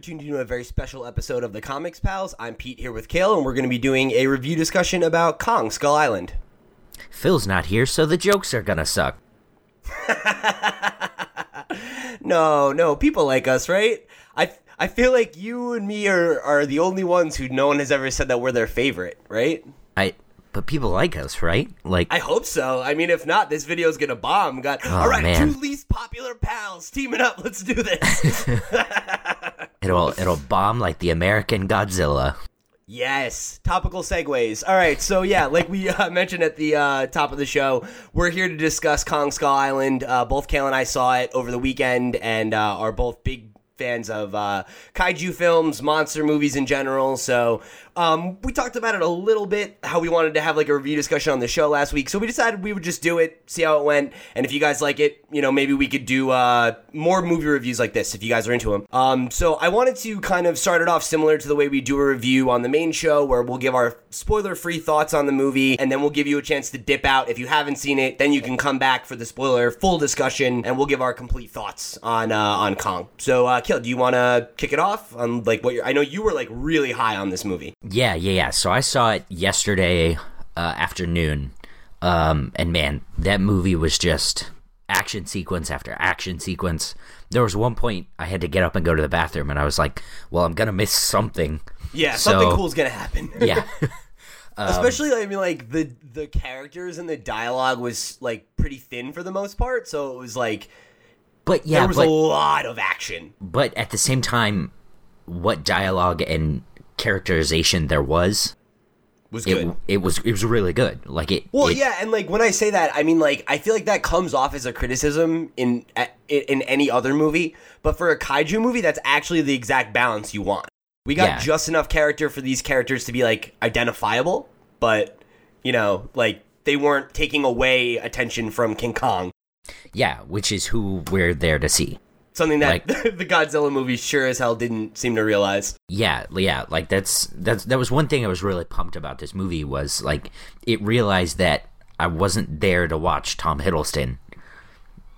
tuned into a very special episode of the Comics Pals. I'm Pete here with Cale, and we're going to be doing a review discussion about Kong Skull Island. Phil's not here, so the jokes are gonna suck. No, no, people like us, right? I, I feel like you and me are, are the only ones who no one has ever said that we're their favorite, right? I, but people like us, right? Like, I hope so. I mean, if not, this video's gonna bomb. Got all right, man. two least popular pals teaming up. Let's do this. it'll it'll bomb like the American Godzilla. Yes, topical segues. All right, so yeah, like we uh, mentioned at the uh, top of the show, we're here to discuss Kong Skull Island. Uh, both Cale and I saw it over the weekend, and uh, are both big fans of uh, kaiju films, monster movies in general. So um, we talked about it a little bit, how we wanted to have like a review discussion on the show last week. So we decided we would just do it, see how it went, and if you guys like it, you know, maybe we could do uh, more movie reviews like this if you guys are into them. Um, so I wanted to kind of start it off similar to the way we do a review on the main show, where we'll give our spoiler-free thoughts on the movie, and then we'll give you a chance to dip out if you haven't seen it. Then you can come back for the spoiler full discussion, and we'll give our complete thoughts on uh, on Kong. So, uh, Cale, do you want to kick it off on like what you're? I know you were like really high on this movie. Yeah, yeah, yeah. So I saw it yesterday uh, afternoon, um, and man, that movie was just action sequence after action sequence. There was one point I had to get up and go to the bathroom, and I was like, "Well, I'm gonna miss something." Yeah, So- something cool's gonna happen. Yeah, Especially, I mean, like the the characters and the dialogue was like pretty thin for the most part, so it was like but yeah, there was but a lot of action. but at the same time, what dialogue and characterization there was, Was it good. it was it was really good. Like it. Well, it- yeah, and like when I say that, I mean like I feel like that comes off as a criticism in in any other movie, but for a kaiju movie, that's actually the exact balance you want. We got Yeah. just enough character for these characters to be like identifiable, but you know, like they weren't taking away attention from King Kong. Yeah, which is who we're there to see. Something that Like- the Godzilla movie sure as hell didn't seem to realize. Yeah, yeah, like that's that's that was one thing I was really pumped about this movie was like it realized that I wasn't there to watch Tom Hiddleston.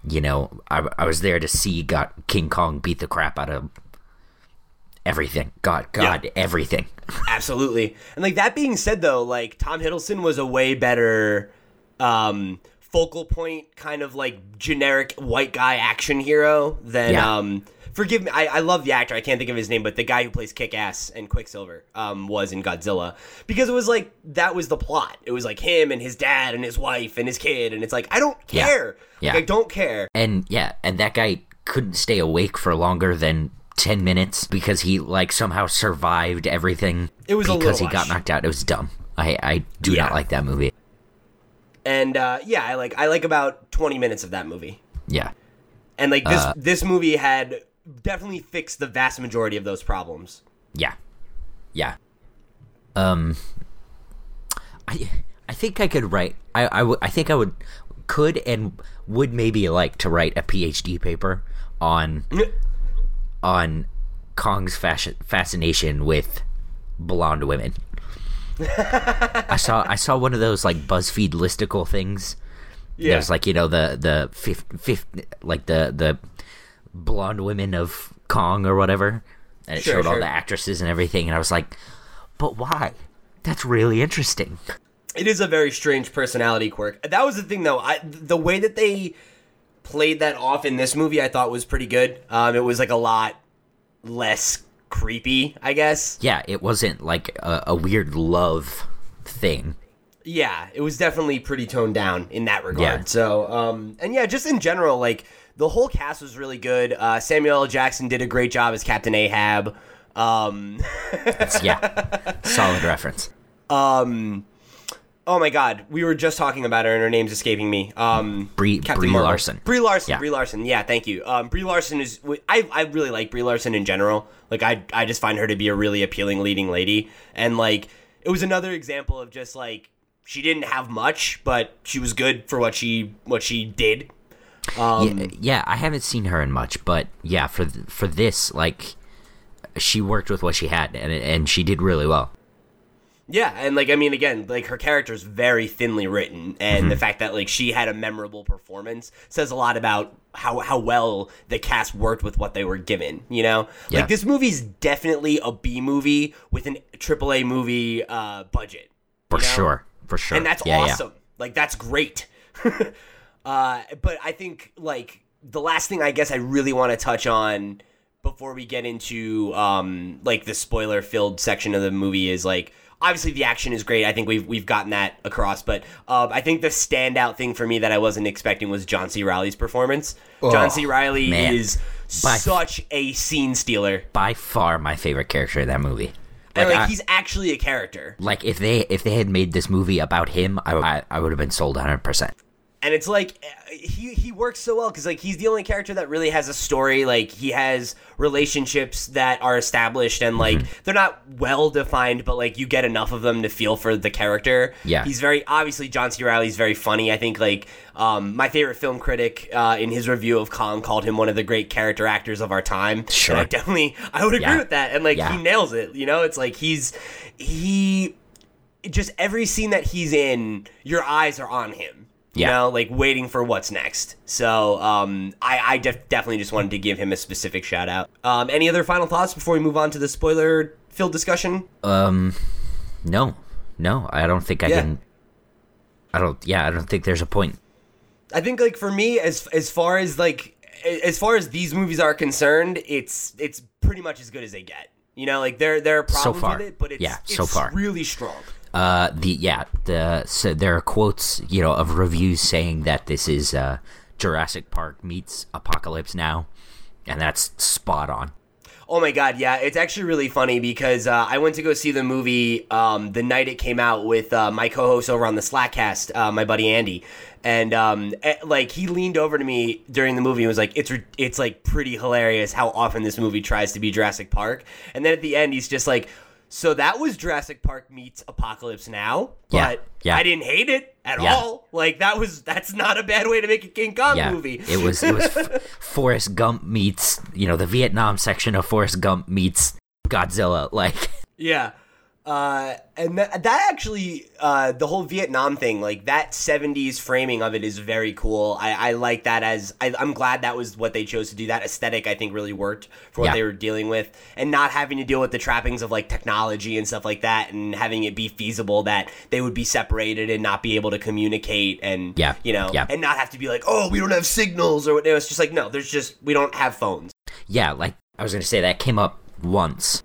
You know, I I was there to see got King Kong beat the crap out of everything. God, God, everything. Absolutely. And like that being said though, like Tom Hiddleston was a way better um focal point kind of like generic white guy action hero than Yeah. um forgive me I, I love the actor, I can't think of his name, but the guy who plays Kick Ass and Quicksilver um was in Godzilla. Because it was like that was the plot. It was like him and his dad and his wife and his kid and it's like I don't care. Yeah. Like, I don't care. And yeah, and that guy couldn't stay awake for longer than 10 minutes because he like somehow survived everything It was because little he got knocked out. It was dumb. I I do Yeah. not like that movie. And uh yeah, I like I like about 20 minutes of that movie. Yeah. And like this Uh, this movie had definitely fixed the vast majority of those problems. Yeah, yeah. Um, I I think I could write. I I would- I think I would could and would maybe like to write a PhD paper on on Kong's fashion, fascination with blonde women. I saw I saw one of those like BuzzFeed listicle things. Yeah. There's like you know the the fifth, fifth like the the blonde women of Kong or whatever, and it Sure, showed all the actresses and everything, and I was like, but why? That's really interesting. It is a very strange personality quirk. That was the thing, though. I the way that they played that off in this movie, I thought was pretty good. Um, it was like a lot less creepy, I guess. Yeah, it wasn't like a, a weird love thing. Yeah, it was definitely pretty toned down in that regard. Yeah. So, um, and yeah, just in general, like the whole cast was really good. Uh, Samuel L. Jackson did a great job as Captain Ahab. Um, yeah, solid reference. um, oh my God, we were just talking about her, and her name's escaping me. Um, Brie, Captain Brie Larson. Brie Larson. Yeah. Brie Larson. Yeah, thank you. Um, Brie Larson is. I I really like Brie Larson in general. Like I I just find her to be a really appealing leading lady, and like it was another example of just like she didn't have much, but she was good for what she what she did. Um, yeah, yeah, I haven't seen her in much, but yeah, for th- for this, like, she worked with what she had, and and she did really well. Yeah, and like I mean, again, like her character is very thinly written, and the fact that like she had a memorable performance says a lot about how how well the cast worked with what they were given. You know, Yeah. like this movie's definitely a B movie with an AAA movie uh, budget, For know? sure. For sure. and that's yeah, yeah. awesome. Like that's great. uh, but I think like the last thing I guess I really want to touch on before we get into um, like the spoiler filled section of the movie is like obviously the action is great. I think we've we've gotten that across, but um, I think the standout thing for me that I wasn't expecting was John C. Reilly's performance. John C. Reilly man. is By- such a scene stealer. By far my favorite character in that movie. And Like, like I- he's actually a character. like if they if they had made this movie about him, I, I, I would have been sold 100%. And it's like uh, he he works so well because like he's the only character that really has a story like he has relationships that are established and like Mm-hmm. they're not well defined but like you get enough of them to feel for the character Yeah. he's very obviously john c reilly's very funny i think like um, my favorite film critic uh, in his review of kong called him one of the great character actors of our time Sure. and i definitely i would agree Yeah. with that and like Yeah. he nails it you know it's like he's he just every scene that he's in, your eyes are on him. You Yeah. know, like waiting for what's next. So um, I, I def- definitely just wanted to give him a specific shout out. Um, any other final thoughts before we move on to the spoiler filled discussion? Um no. No, I don't think I Yeah. can I don't yeah, I don't think there's a point. I think like for me, as as far as like as far as these movies are concerned, it's it's pretty much as good as they get. You know, like there there are problems far. with it, but it's Yeah, so it's far. really strong. Uh, the yeah, the so there are quotes, you know, of reviews saying that this is uh, Jurassic Park meets Apocalypse Now, and that's spot on. Oh my god, yeah, it's actually really funny because uh, I went to go see the movie um, the night it came out with uh, my co-host over on the Slackcast, uh, my buddy Andy, and um, eh, like he leaned over to me during the movie and was like, "It's re- it's like pretty hilarious how often this movie tries to be Jurassic Park," and then at the end he's just like. So that was Jurassic Park meets Apocalypse Now, Yeah, but yeah. I didn't hate it at Yeah. all. Like that was that's not a bad way to make a King Kong movie. it was it was F- Forrest Gump meets you know the Vietnam section of Forrest Gump meets Godzilla. Like Yeah. Uh, and that, that actually, uh, the whole Vietnam thing, like that 70s framing of it is very cool. I, I like that as, I, I'm glad that was what they chose to do. That aesthetic, I think, really worked for what Yeah. they were dealing with. And not having to deal with the trappings of like technology and stuff like that, and having it be feasible that they would be separated and not be able to communicate and, Yeah, you know, yeah. and not have to be like, oh, we don't have signals or what. It's just like, no, there's just, we don't have phones. yeah, like I was gonna say that came up once.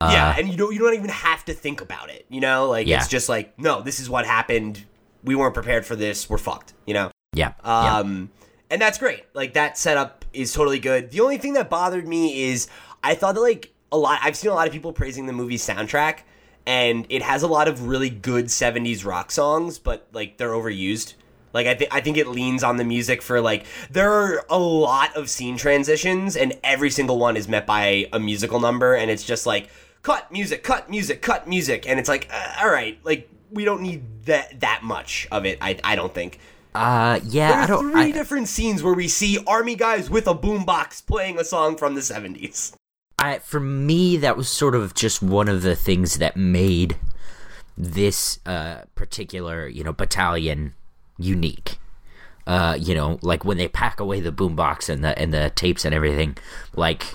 Uh, yeah, and you don't you don't even have to think about it. You know, like Yeah. it's just like, no, this is what happened. We weren't prepared for this. We're fucked. You know. yeah, yeah. Um, and that's great. Like that setup is totally good. The only thing that bothered me is I thought that like a lot. I've seen a lot of people praising the movie soundtrack, and it has a lot of really good '70s rock songs, but like they're overused. Like I think I think it leans on the music for like there are a lot of scene transitions, and every single one is met by a musical number, and it's just like cut music, cut music, cut music, and it's like uh, all right, like we don't need that that much of it. I I don't think. Uh, yeah, There I are don't. three I, different scenes where we see army guys with a boombox playing a song from the 70s. I, for me, that was sort of just one of the things that made this uh, particular, you know, battalion unique. Uh, you know, like when they pack away the boombox and the and the tapes and everything, like,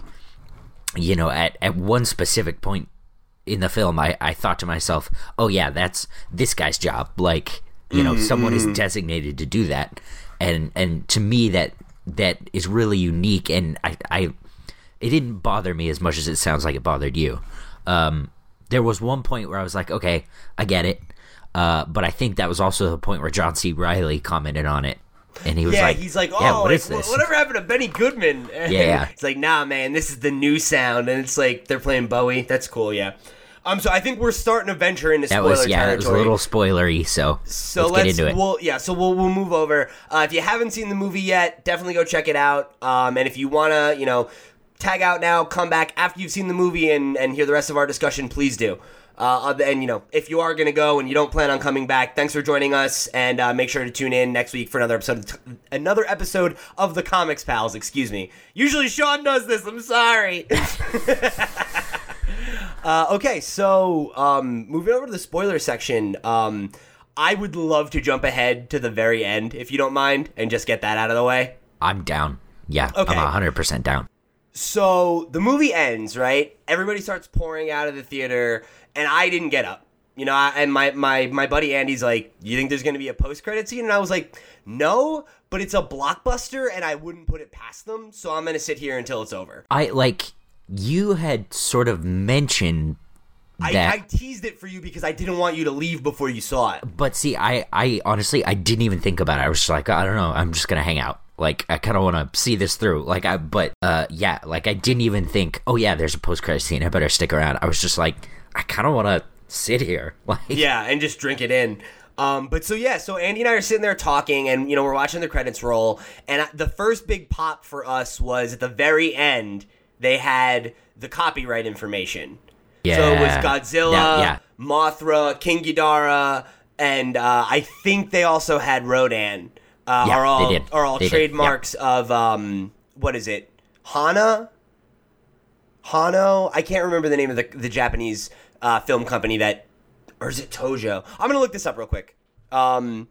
you know, at at one specific point in the film, I I thought to myself, oh yeah, that's this guy's job. Like, you know, someone is designated to do that, and and to me that that is really unique, and I I it didn't bother me as much as it sounds like it bothered you. Um, there was one point where I was like, okay, I get it. Uh, but I think that was also the point where John C. Reilly commented on it. And he was yeah, like, he's like, oh, yeah, what like, is this? whatever happened to Benny Goodman? And Yeah. It's like, nah, man, this is the new sound. And it's like, they're playing Bowie. That's cool, yeah. Um, so I think we're starting to venture into That was yeah, it was a little spoilery. So, So let's, let's, get into it. Well, yeah. So we'll we'll move over. Uh, if you haven't seen the movie yet, definitely go check it out. Um, and if you wanna, you know, tag out now, come back after you've seen the movie and and hear the rest of our discussion, please do. Uh, and you know, if you are gonna go and you don't plan on coming back, thanks for joining us, and uh, make sure to tune in next week for another episode. Of another episode of the Comics Pals. Excuse me. Usually Sean does this. I'm sorry. Uh, okay, so um, moving over to the spoiler section, um, I would love to jump ahead to the very end, if you don't mind, and just get that out of the way. I'm down. Yeah, Okay. I'm 100% down. So the movie ends, right? Everybody starts pouring out of the theater, and I didn't get up. You know, I, and my, my, my buddy Andy's like, You think there's going to be a post credit scene? And I was like, No, but it's a blockbuster, and I wouldn't put it past them, so I'm going to sit here until it's over. I like you had sort of mentioned I, that I teased it for you because I didn't want you to leave before you saw it. But see, I, I honestly, I didn't even think about it. I was just like, I don't know. I'm just gonna hang out. Like, I kind of want to see this through. Like, I, but, uh, yeah, like, I didn't even think, oh yeah, there's a post credit scene. I better stick around. I was just like, I kind of want to sit here. Like, Yeah, and just drink it in. Um, but so yeah, so Andy and I are sitting there talking, and you know we're watching the credits roll, and the first big pop for us was at the very end. They had the copyright information. yeah. So it was Godzilla, Yeah, yeah. Mothra, King Ghidorah, and uh, I think they also had Rodan. Uh, Yeah, are all they did. are all They trademarks of um, what is it? Hana. Hano. I can't remember the name of the the Japanese uh, film company that, or is it Tojo? I'm gonna look this up real quick. Um,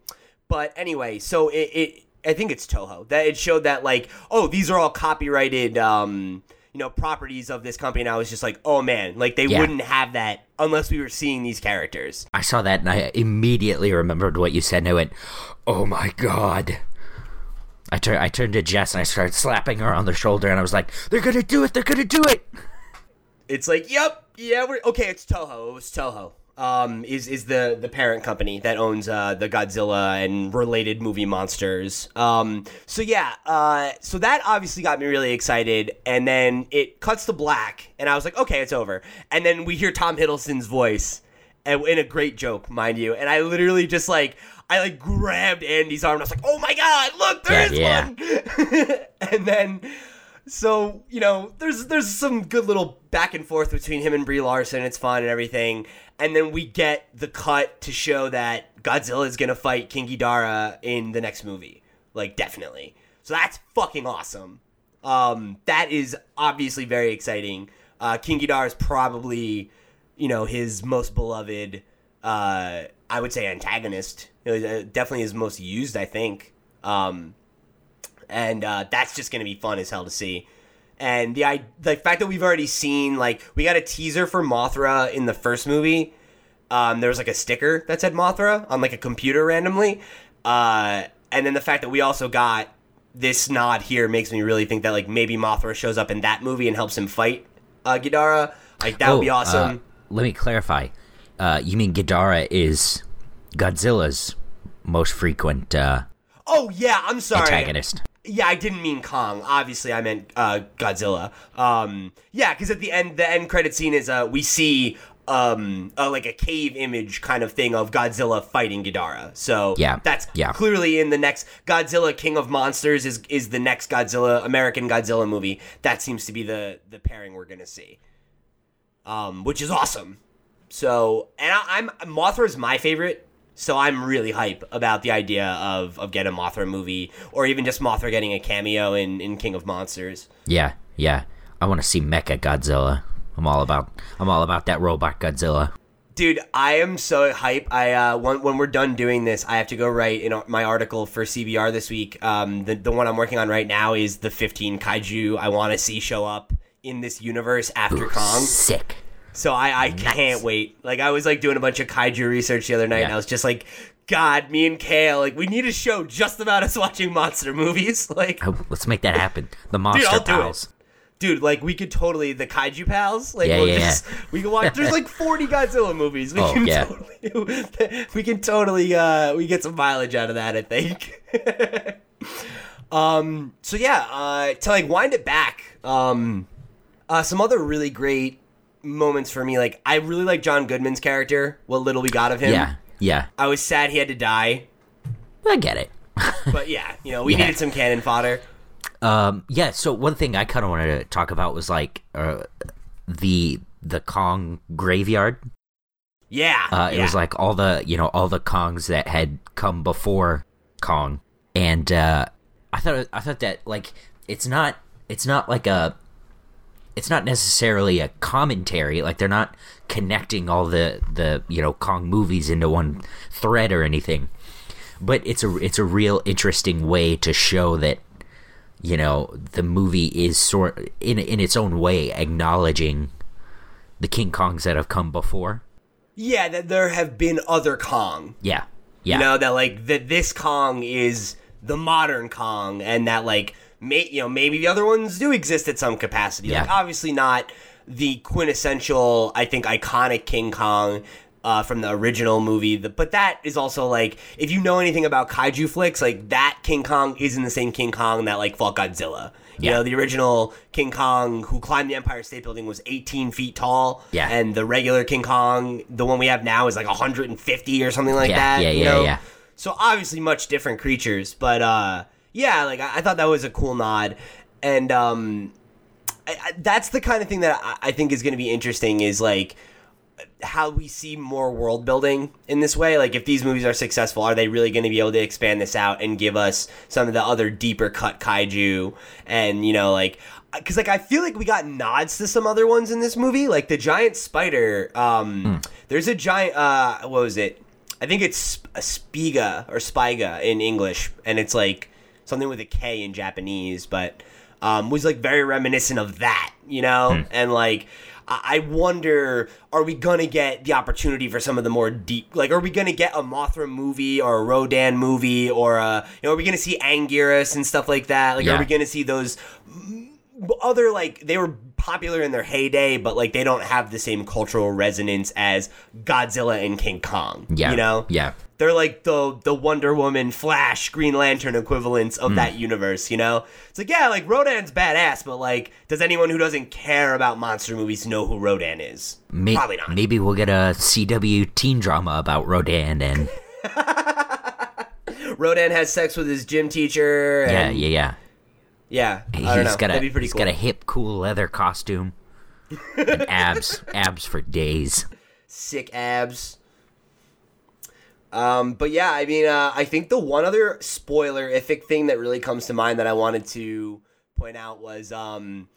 but anyway, so it, it I think it's Toho that it showed that like oh these are all copyrighted um you know properties of this company and I was just like oh man like they Yeah. wouldn't have that unless we were seeing these characters. I saw that and I immediately remembered what you said and I went, oh my god. I, tur- I turned to Jess and I started slapping her on the shoulder and I was like, they're gonna do it, they're gonna do it. It's like yep yeah we're okay it's Toho it was Toho. Um, is is the the parent company that owns uh, the Godzilla and related movie monsters. Um, so yeah, uh, so that obviously got me really excited, and then it cuts to black, and I was like, okay, it's over. And then we hear Tom Hiddleston's voice, and in a great joke, mind you. And I literally just like I like grabbed Andy's arm, and I was like, oh my god, look, there is Yeah, one. and then so you know there's there's some good little back and forth between him and Brie Larson. It's fun and everything, and then we get the cut to show that Godzilla is gonna fight King Ghidorah in the next movie, like definitely. So that's fucking awesome. Um, that is obviously very exciting. Uh, King Ghidorah is probably you know his most beloved. Uh, I would say antagonist. Uh, definitely his most used. I think. Um, and uh, that's just gonna be fun as hell to see. And the I the fact that we've already seen like we got a teaser for Mothra in the first movie. Um, there was like a sticker that said Mothra on like a computer randomly, uh, and then the fact that we also got this nod here makes me really think that like maybe Mothra shows up in that movie and helps him fight uh, Ghidorah. Like that would be Oh, awesome. uh, let me clarify. Uh, you mean Ghidorah is Godzilla's most frequent uh, oh yeah, I'm sorry. antagonist? Yeah, I didn't mean Kong. Obviously, I meant uh, Godzilla. Um, yeah, because at the end, the end credit scene is uh, we see um, uh, like a cave image kind of thing of Godzilla fighting Ghidorah. So Yeah, that's yeah. clearly in the next Godzilla King of Monsters is is the next Godzilla American Godzilla movie. That seems to be the the pairing we're gonna see, um, which is awesome. So, and I, I'm Mothra is my favorite. So I'm really hype about the idea of, of getting a Mothra movie, or even just Mothra getting a cameo in, in King of Monsters. Yeah, yeah. I want to see Mecha Godzilla. I'm all about. I'm all about that robot Godzilla. Dude, I am so hype. I uh, when, when we're done doing this, I have to go write in my article for CBR this week. Um, the the one I'm working on right now is the 15 kaiju I want to see show up in this universe after Kong. Sick. So I, I can't wait. Like I was like doing a bunch of kaiju research the other night, and I was just like, God, me and Cale, like we need a show just about us watching monster movies. Like, Oh, let's make that happen. The monster I'll do it. pals. dude, like we could totally the kaiju pals. Like, Yeah, we'll yeah, just, we can watch. There's like 40 Godzilla movies. We Oh, can yeah. totally, we can totally, uh, we get some mileage out of that. I think. um. So yeah. Uh. To like wind it back. Um. Uh. Some other really great moments for me. Like I really like John Goodman's character. What little we got of him. Yeah, yeah. I was sad he had to die, I get it. but yeah, you know, we Yeah. needed some cannon fodder. Um, yeah. So one thing I kind of wanted to talk about was like uh, the the Kong graveyard. Yeah, Uh, it yeah. was like all the you know all the Kongs that had come before Kong, and uh, I thought I thought that like it's not it's not like a it's not necessarily a commentary. Like they're not connecting all the the you know Kong movies into one thread or anything. But it's a it's a real interesting way to show that you know the movie is sort in in its own way acknowledging the King Kongs that have come before. Yeah, that there have been other Kong. Yeah, yeah, You know that like that this Kong is the modern Kong, and that like may you know maybe the other ones do exist at some capacity. Like Yeah. obviously not the quintessential, I think, iconic King Kong. Uh, from the original movie, the, but that is also like if you know anything about kaiju flicks, like that King Kong isn't the same King Kong that like fought Godzilla. You Yeah. know, the original King Kong who climbed the Empire State Building was 18 feet tall. Yeah. And the regular King Kong, the one we have now, is like 150 or something like Yeah, that. yeah, you yeah, know? yeah. So obviously much different creatures, but uh, yeah, like I, I thought that was a cool nod, and um, I, I, that's the kind of thing that I, I think is going to be interesting. Is like how we see more world building in this way. Like if these movies are successful, are they really going to be able to expand this out and give us some of the other deeper cut kaiju and you know like because like I feel like we got nods to some other ones in this movie, like the giant spider. Um, There's a giant. Uh, what was it? I think it's a spiga or spiga in English, and it's like something with a K in Japanese, but um, was like very reminiscent of that, you know, and like. I I wonder, are we gonna get the opportunity for some of the more deep? Like, are we gonna get a Mothra movie or a Rodan movie, or a, you know, are we gonna see Anguirus and stuff like that? Like, Yeah. are we gonna see those other like they were popular in their heyday, but like they don't have the same cultural resonance as Godzilla and King Kong. yeah, you know, yeah, they're like the the Wonder Woman, Flash, Green Lantern equivalents of hmm. that universe. You know, it's like yeah, like Rodan's badass, but like, does anyone who doesn't care about monster movies know who Rodan is? May- Probably not. Maybe we'll get a CW teen drama about Rodan and Rodan has sex with his gym teacher. yeah, yeah, yeah, yeah. yeah. I He's don't know. got a That'd be pretty he's cool. got a hip, cool leather costume and abs, abs for days. sick abs. Um, but yeah, I mean, uh, I think the one other spoilerific thing that really comes to mind that I wanted to point out was um,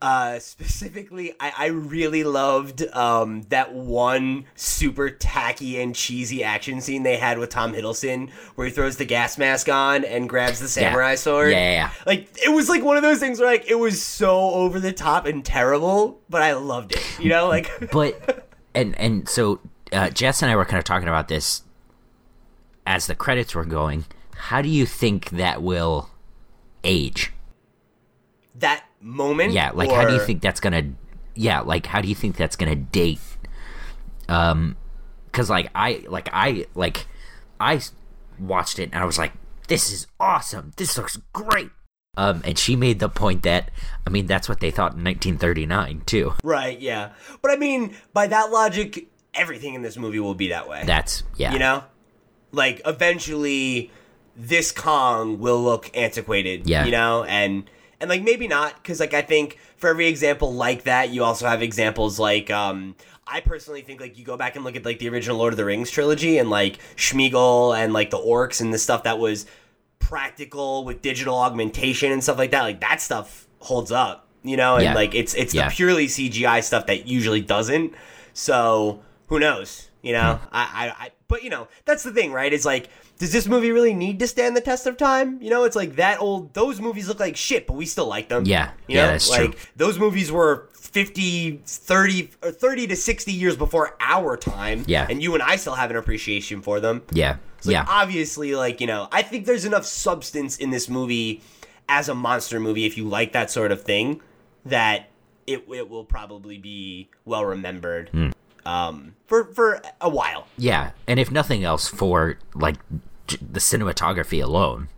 uh, specifically, I, I really loved um, that one super tacky and cheesy action scene they had with Tom Hiddleston, where he throws the gas mask on and grabs the samurai sword. Yeah, yeah, yeah. Like it was like one of those things where like it was so over the top and terrible, but I loved it. You know, like but and and so uh, Jess and I were kind of talking about this as the credits were going. How do you think that will age? that moment. Yeah, like how do you think that's gonna? Yeah, like how do you think that's gonna date? Um, because like I like I like I watched it and I was like, this is awesome. This looks great. Um, and she made the point that I mean that's what they thought in 1939 too. Right, yeah. But I mean, by that logic, everything in this movie will be that way. That's yeah, you know? Like eventually this Kong will look antiquated, Yeah. you know? And and like maybe not cuz like I think for every example like that, you also have examples like um I personally think like you go back and look at like the original Lord of the Rings trilogy and like Sméagol and like the orcs and the stuff that was practical with digital augmentation and stuff like that. Like that stuff holds up, you know, and Yeah. like it's it's Yeah. the purely CGI stuff that usually doesn't. So who knows, you know? Hmm. I, I I but you know that's the thing, right? Is like. Does this movie really need to stand the test of time? You know, it's like that old. Those movies look like shit, but we still like them. Yeah. you Yeah, know? that's like, true. Those movies were 50, 30, or 30 to 60 years before our time. Yeah. And you and I still have an appreciation for them. yeah, So yeah. obviously, like, you know, I think there's enough substance in this movie as a monster movie, if you like that sort of thing, that it, it will probably be well remembered Hmm. um, for, for a while. Yeah, and if nothing else, for like the cinematography alone.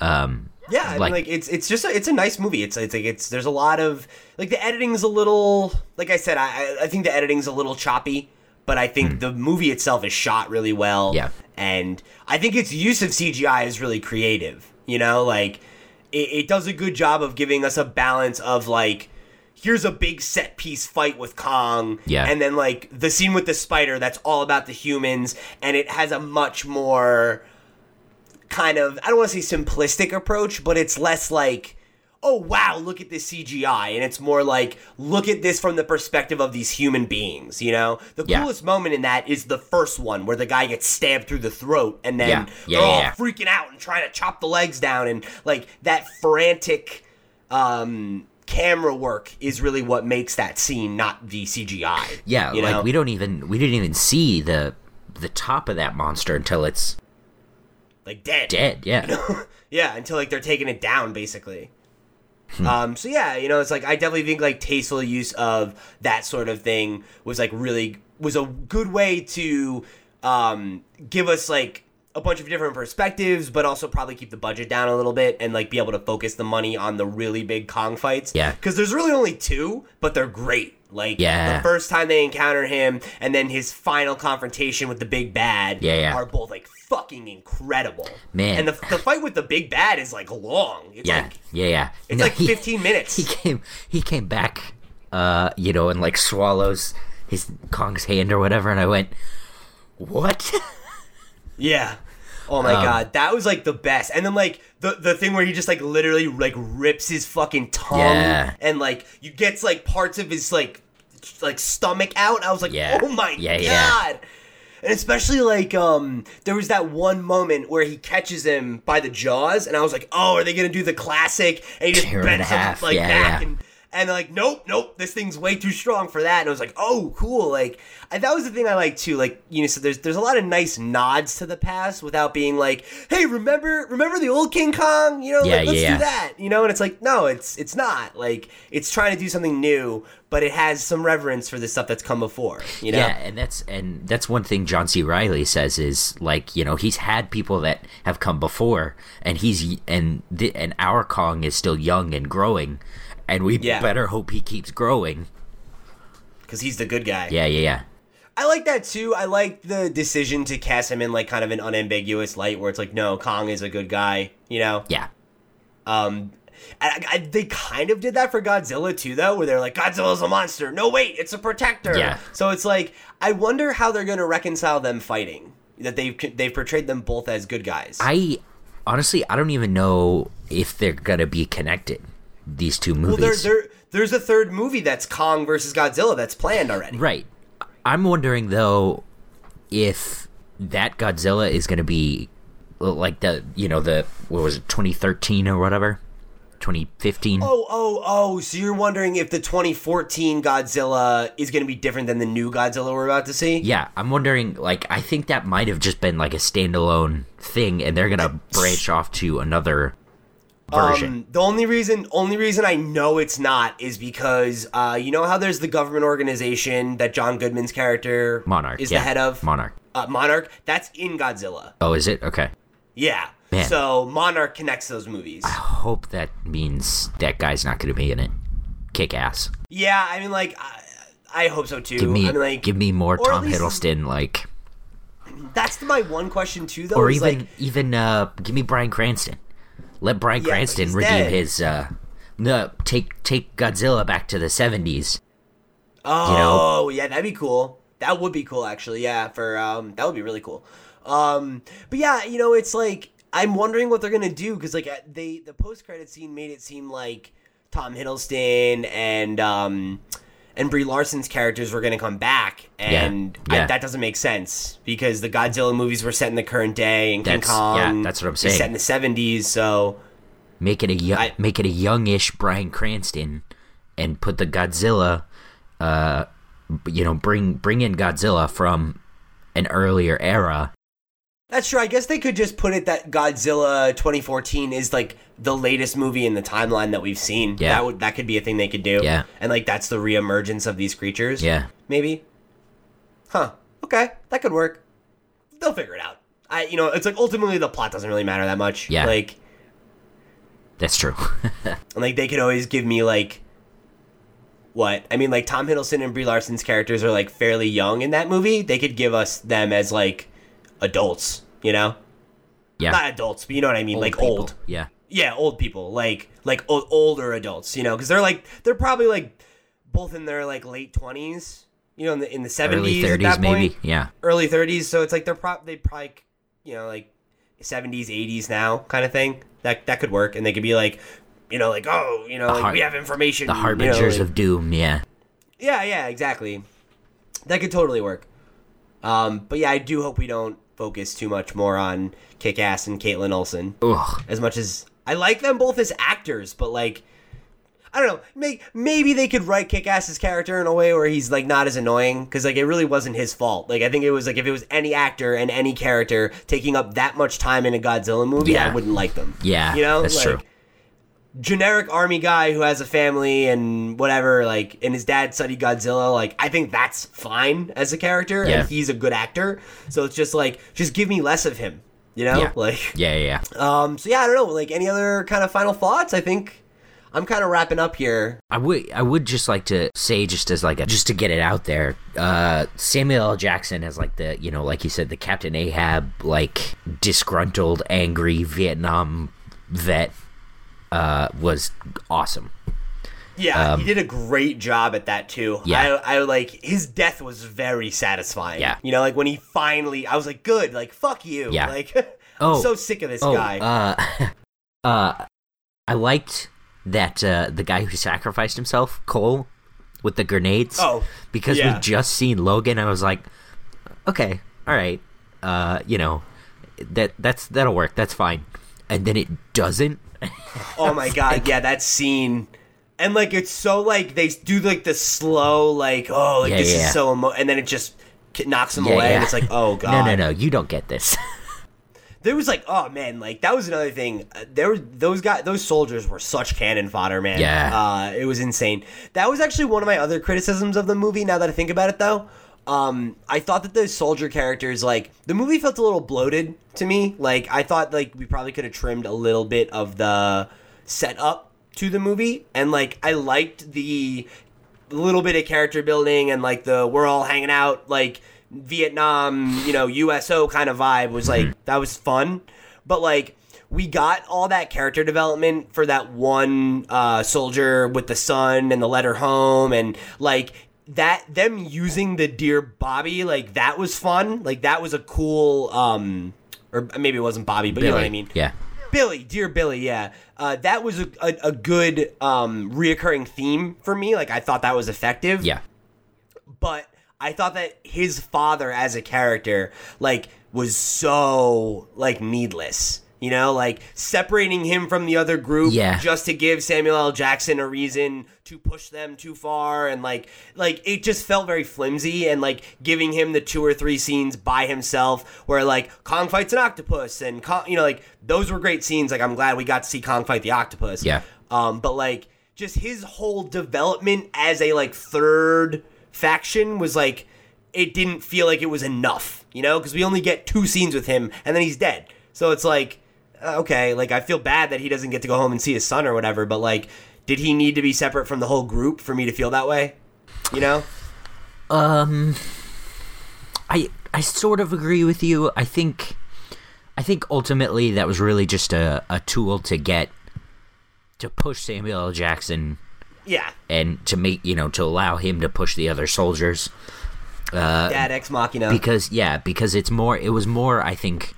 Um, Yeah, I mean, Like- like it's it's just a, it's a nice movie. It's it's like it's there's a lot of like the editing's a little like I said I I- think the editing's a little choppy, but I think the movie itself is shot really well. Yeah. and I think its use of CGI is really creative. You know, like it, it does a good job of giving us a balance of like. Here's a big set piece fight with Kong, Yeah. and then like the scene with the spider that's all about the humans, and it has a much more kind of I don't want to say simplistic approach, but it's less like oh wow, look at this CGI, and it's more like look at this from the perspective of these human beings. You know, the Yeah. coolest moment in that is the first one where the guy gets stabbed through the throat, and then Yeah. Yeah, they're yeah, all freaking out and trying to chop the legs down, and like that frantic. Um, camera work is really what makes that scene not the CGI. Yeah, you like we don't even we didn't even see the the top of that monster until it's like dead. dead. Yeah. Yeah, until like they're taking it down basically. Hmm. Um, so yeah, you know, it's like I definitely think like tasteful use of that sort of thing was like really was a good way to um, give us like a bunch of different perspectives, but also probably keep the budget down a little bit and like be able to focus the money on the really big Kong fights. Yeah. because there's really only two, but they're great. Like Yeah. the first time they encounter him, and then his final confrontation with the big bad Yeah, yeah. are both like fucking incredible. Man. and the, the fight with the big bad is like long. It's Yeah. like yeah, yeah. it's No, like he- 15 minutes. He came he came back uh, you know, and like swallows his Kong's hand or whatever and I went, "What?" Yeah. Oh my Um, god, that was like the best. And then like the the thing where he just like literally like rips his fucking tongue Yeah. and like you gets like parts of his like like stomach out. I was like, Yeah. "Oh my Yeah, god." yeah. And especially like um there was that one moment where he catches him by the jaws and I was like, "Oh, are they going to do the classic?" And he just bends him like Yeah, back and and like, nope, nope, this thing's way too strong for that. And I was like, oh, cool. Like, I, that was the thing I like too. Like, you know, so there's there's a lot of nice nods to the past without being like, hey, remember remember the old King Kong? You know, Yeah, like, let's yeah, do that. You know, and it's like, no, it's it's not. Like, it's trying to do something new, but it has some reverence for the stuff that's come before. You know, Yeah, and that's and that's one thing John C. Reilly says is like you know he's had people that have come before, and he's and the, and our Kong is still young and growing, and we Yeah. better hope he keeps growing. because he's the good guy. Yeah, yeah, yeah, I like that too. I like the decision to cast him in like kind of an unambiguous light, where it's like, no, Kong is a good guy. You know, yeah, Um, I, I, they kind of did that for Godzilla too, though, where they're like, Godzilla's a monster. No, wait, it's a protector. Yeah. So it's like, I wonder how they're going to reconcile them fighting. That they've they've portrayed them both as good guys. I honestly I don't even know if they're gonna be connected. These two well, movies, there, there, there's a third movie that's Kong versus Godzilla that's planned already. right? I'm wondering though if that Godzilla is gonna be like the you know the what was it 2013 or whatever 2015 Oh, oh, oh! So you're wondering if the 2014 Godzilla is going to be different than the new Godzilla we're about to see? Yeah, I'm wondering. Like, I think that might have just been like a standalone thing, and they're gonna branch off to another version. Um, the only reason, only reason I know it's not is because uh, you know how there's the government organization that John Goodman's character Monarch is yeah. the head of. Monarch. uh, Monarch. That's in Godzilla. Oh, is it? Okay. Yeah. Man. So Monarch connects those movies. I hope that means that guy's not gonna be in it. Kick ass. Yeah, I mean, like, I, I hope so too. Give me, I mean, like, give me more Tom Hiddleston, like, That's my one question too, though. or even, like, even, uh, give me Bryan Cranston. Let Bryan Yeah, Cranston redeem dead. his, uh, no, take take Godzilla back to the '70s. oh, yeah, that'd be cool. That would be cool, actually. Yeah, for um, that would be really cool. Um, but yeah, you know, it's like I'm wondering what they're gonna do because like they the post credit scene made it seem like Tom Hiddleston and um and Brie Larson's characters were gonna come back, and I- yeah. that doesn't make sense because the Godzilla movies were set in the current day, and King That's- yeah, Kong that's what I'm saying. set in the '70s, so. Make it a young, I- make it a youngish Bryan Cranston, and put the Godzilla, uh, you know, bring bring in Godzilla from an earlier era. That's true. I guess they could just put it that Godzilla 2014 is like the latest movie in the timeline that we've seen. Yeah. That would that could be a thing they could do. Yeah. And like that's the reemergence of these creatures. Yeah, Maybe. Huh. Okay. That could work. They'll figure it out. I you know, it's like ultimately the plot doesn't really matter that much. Yeah. Like that's true. and like they could always give me like what? I mean like Tom Hiddleston and Brie Larson's characters are like fairly young in that movie. They could give us them as like adults, you know? yeah, Not adults, but you know what I mean, like people. old. Yeah, Yeah, old people, like like o- older adults, you know, because they're like they're probably like both in their like late twenties, you know, in the in the early seventies, at thirties that maybe. point, Yeah, early thirties. So it's like they're pro- they probably you know like seventies, eighties now, kind of thing. That that could work, and they could be like You know, like oh, you know, like har- we have information. The you know, harbingers like- of doom. Yeah. Yeah, yeah, exactly. That could totally work. Um, but yeah, I do hope we don't focus too much more on Kick Ass and Caitlin Olsen. Ugh. As much as I like them both as actors, but like, I don't know. May, maybe they could write Kick Ass's character in a way where he's like not as annoying because like it really wasn't his fault. Like I think it was like if it was any actor and any character taking up that much time in a Godzilla movie, I wouldn't like them. Yeah, you know, that's like, true. Generic army guy who has a family and whatever, like, and his dad studied Godzilla, like, I think that's fine as a character, Yeah. and he's a good actor. So it's just like, just give me less of him, you know? Yeah. Like, Yeah, yeah, yeah. um, so yeah, I don't know. Like, any other kind of final thoughts? I think I'm kind of wrapping up here. I would I would just like to say just as like a, just to get it out there, uh, Samuel L. Jackson as like the you know like you said the Captain Ahab like disgruntled angry Vietnam vet uh, was awesome. Yeah, he did a great job at that too. Um, Yeah. I, I like his death was very satisfying. Yeah. you know, like when he finally, I was like, good, like fuck you. Yeah. like I'm Oh. so sick of this Oh, guy. uh, uh, I liked that uh, the guy who sacrificed himself, Cole, with the grenades. Oh, because yeah. we've just seen Logan. And I was like, okay, all right, uh, you know, that that's that'll work. That's fine. And then it doesn't. Oh my god, yeah, that scene. And like it's so like they do like the slow like oh like Yeah, this yeah. is so emo- and then it just knocks him Yeah, away and it's like oh god. no, no, no, you don't get this. There was like oh man, like that was another thing. Uh, There were those guys those soldiers were such cannon fodder, man. Yeah. Uh it was insane. That was actually one of my other criticisms of the movie now that I think about it though. Um I thought that the soldier characters like the movie felt a little bloated to me. Like I thought like we probably could have trimmed a little bit of the setup to the movie and like I liked the little bit of character building and like the we're all hanging out like Vietnam, you know, USO kind of vibe was like that was fun. But like we got all that character development for that one uh, soldier with the son and the letter home and like that them using the dear Bobby like that was fun. Like that was a cool um or maybe it wasn't Bobby, but you know what I mean. Yeah. Billy, dear Billy, yeah. Uh, that was a, a, a good um, reoccurring theme for me. Like, I thought that was effective. Yeah. But I thought that his father as a character, like, was so, like, needless. You know, like, separating him from the other group Yeah. just to give Samuel L. Jackson a reason to push them too far. And, like, like it just felt very flimsy. And, like, giving him the two or three scenes by himself where, like, Kong fights an octopus. And, Kong, you know, like, those were great scenes. Like, I'm glad we got to see Kong fight the octopus. Yeah. Um, but like just his whole development as a like third faction was like it didn't feel like it was enough, you know, because we only get two scenes with him and then he's dead. So it's like okay, like I feel bad that he doesn't get to go home and see his son or whatever, but like did he need to be separate from the whole group for me to feel that way? You know? Um, I I sort of agree with you. I think I think ultimately that was really just a, a tool to get to push Samuel L. Jackson Yeah. and to make you know to allow him to push the other soldiers. Uh, Dad ex machina. because yeah, because it's more. It was more. I think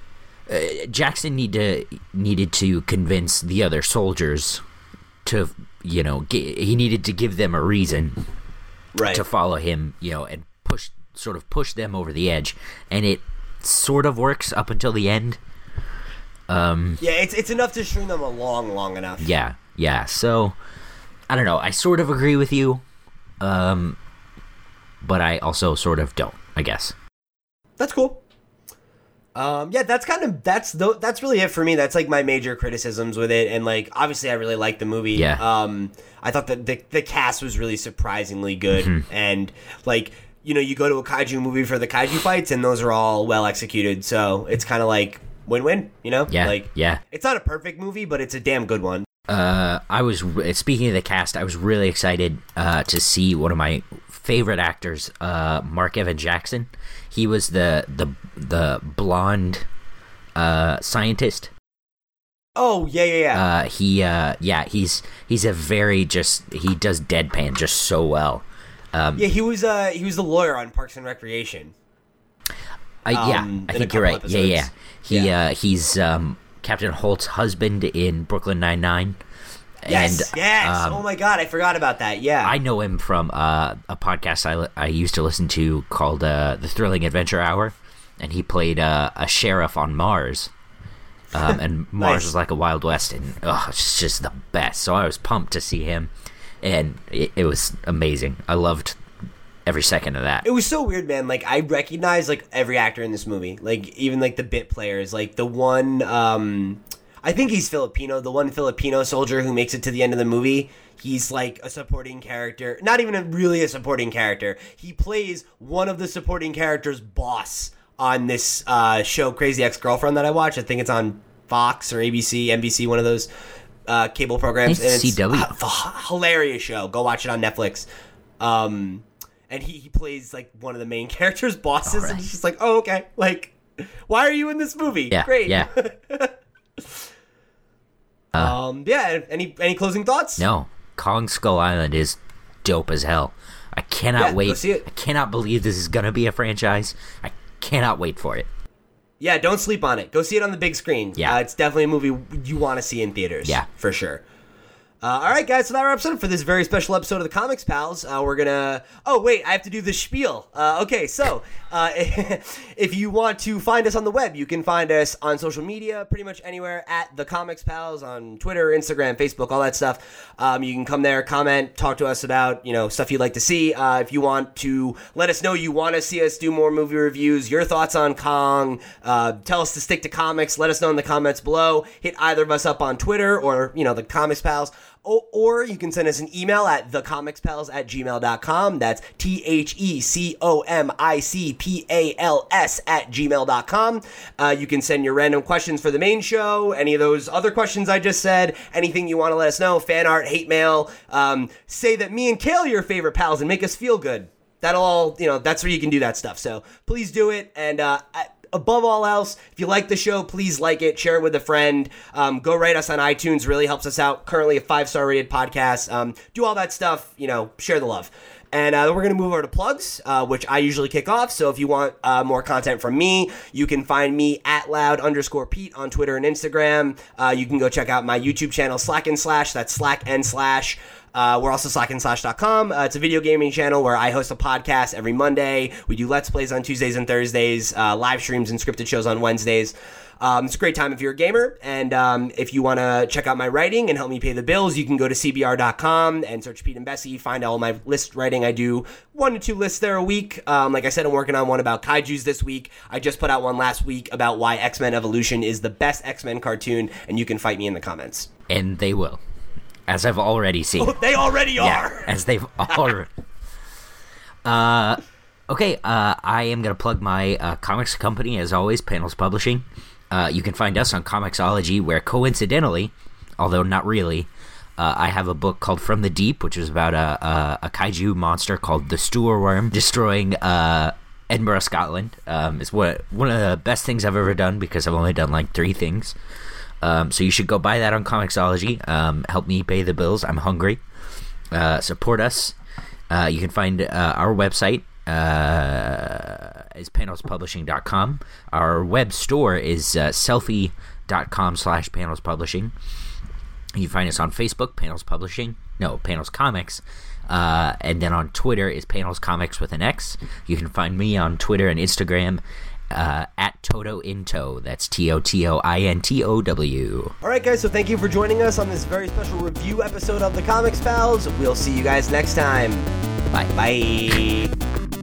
uh, Jackson need to needed to convince the other soldiers to you know gi- he needed to give them a reason right. to follow him, you know, and push sort of push them over the edge, and it sort of works up until the end. Um, yeah, it's it's enough to string them along long enough. yeah, yeah. So I don't know. I sort of agree with you, um, but I also sort of don't. I guess. That's cool. Um, yeah, that's kind of that's tho- that's really it for me. That's like my major criticisms with it, and like obviously I really like the movie. Yeah. Um, I thought that the the cast was really surprisingly good, Mm-hmm. and like you know you go to a kaiju movie for the kaiju fights, and those are all well executed. So it's kind of like win win. You know? Yeah, Like yeah. it's not a perfect movie, but it's a damn good one. Uh, I was speaking of the cast. I was really excited uh, to see one of my favorite actors, uh, Mark Evan Jackson. He was the the the blonde uh, scientist. Oh yeah, yeah, yeah. Uh, he uh, yeah, he's he's a very just he does deadpan just so well. Um, yeah, he was uh he was the lawyer on Parks and Recreation. I, yeah, um, I think you're right. Yeah, yeah. He Yeah. Uh, he's um, Captain Holt's husband in Brooklyn Nine Nine. Yes, and yes. um, oh my god, I forgot about that. Yeah. I know him from uh, a podcast I, li- I used to listen to called uh, The Thrilling Adventure Hour, and he played uh, a sheriff on Mars. Um, and Mars Nice. was like a Wild West, and oh, it's just the best. So I was pumped to see him, and it, it was amazing. I loved every second of that. It was so weird, man. Like I recognize like every actor in this movie, like even like the bit players, like the one. um I think he's Filipino. The one Filipino soldier who makes it to the end of the movie. He's like a supporting character, not even a, really a supporting character. He plays one of the supporting characters' boss on this uh, show, Crazy Ex Girlfriend, that I watch. I think it's on Fox or ABC, NBC, one of those uh, cable programs. And it's CW. a hilarious show. Go watch it on Netflix. Um, and he, he plays like one of the main characters' bosses, and Alright. he's just like, "Oh, okay. Like, why are you in this movie? Yeah, Great. yeah. um, yeah. Any any closing thoughts? No, Kong Skull Island is dope as hell. I cannot Yeah, go wait. see it. I cannot believe this is gonna be a franchise. I cannot wait for it. Yeah, don't sleep on it. Go see it on the big screen. Yeah. uh, it's definitely a movie you want to see in theaters. Yeah. for sure. Uh, all right, guys. So that wraps it up for this very special episode of the Comics Pals. Uh, we're gonna. Oh wait, I have to do the spiel. Uh, okay, so uh, if you want to find us on the web, you can find us on social media, pretty much anywhere at the Comics Pals on Twitter, Instagram, Facebook, all that stuff. Um, you can come there, comment, talk to us about you know stuff you'd like to see. Uh, if you want to let us know you want to see us do more movie reviews, your thoughts on Kong, uh, tell us to stick to comics. Let us know in the comments below. Hit either of us up on Twitter or you know the Comics Pals. Or you can send us an email at thecomicspals at gmail.com. That's T H E C O M I C P A L S at gmail.com. Uh, you can send your random questions for the main show, any of those other questions I just said, anything you want to let us know, fan art, hate mail. Um, say that me and Cale are your favorite pals and make us feel good. That'll all, you know, that's where you can do that stuff. So please do it. And, uh, I- above all else, if you like the show, please like it, share it with a friend. Um, go rate us on iTunes; really helps us out. Currently a five star rated podcast. Um, do all that stuff. You know, share the love. And uh, we're going to move over to plugs, uh, which I usually kick off. So if you want uh, more content from me, you can find me at loud underscore Pete on Twitter and Instagram. Uh, you can go check out my YouTube channel, Slack N' Slash. That's Slack N' Slash. Uh, we're also slackandslash.com. Uh, it's a video gaming channel where I host a podcast every Monday. We do Let's Plays on Tuesdays and Thursdays, uh, live streams and scripted shows on Wednesdays. Um, it's a great time if you're a gamer. And um, if you want to check out my writing and help me pay the bills, you can go to cbr.com and search Pete and Bessie. Find all my list writing. I do one to two lists there a week. Um, like I said, I'm working on one about kaijus this week. I just put out one last week about why X Men Evolution is the best X Men cartoon, and you can fight me in the comments. And they will, as I've already seen. They already Yeah, are. as they've already. uh, okay. Uh, I am gonna plug my uh, comics company as always, Panels Publishing. Uh, you can find us on Comixology, where coincidentally, although not really, uh, I have a book called From the Deep, which is about a a, a kaiju monster called the Stoor Worm destroying uh, Edinburgh, Scotland. Um, it's one one of the best things I've ever done because I've only done like three things. Um, so you should go buy that on Comixology. Um, help me pay the bills. I'm hungry. Uh, support us. Uh, you can find uh, our website uh, is panelspublishing.com. Our web store is uh, sellfy.com slash panels publishing. You find us on Facebook, Panels Publishing. No, Panels Comics. Uh, and then on Twitter is Panels Comics with an X. You can find me on Twitter and Instagram uh, at Totointow. That's T O T O I N T O W. All right, guys, so thank you for joining us on this very special review episode of the Comics Pals. We'll see you guys next time. Bye. Bye.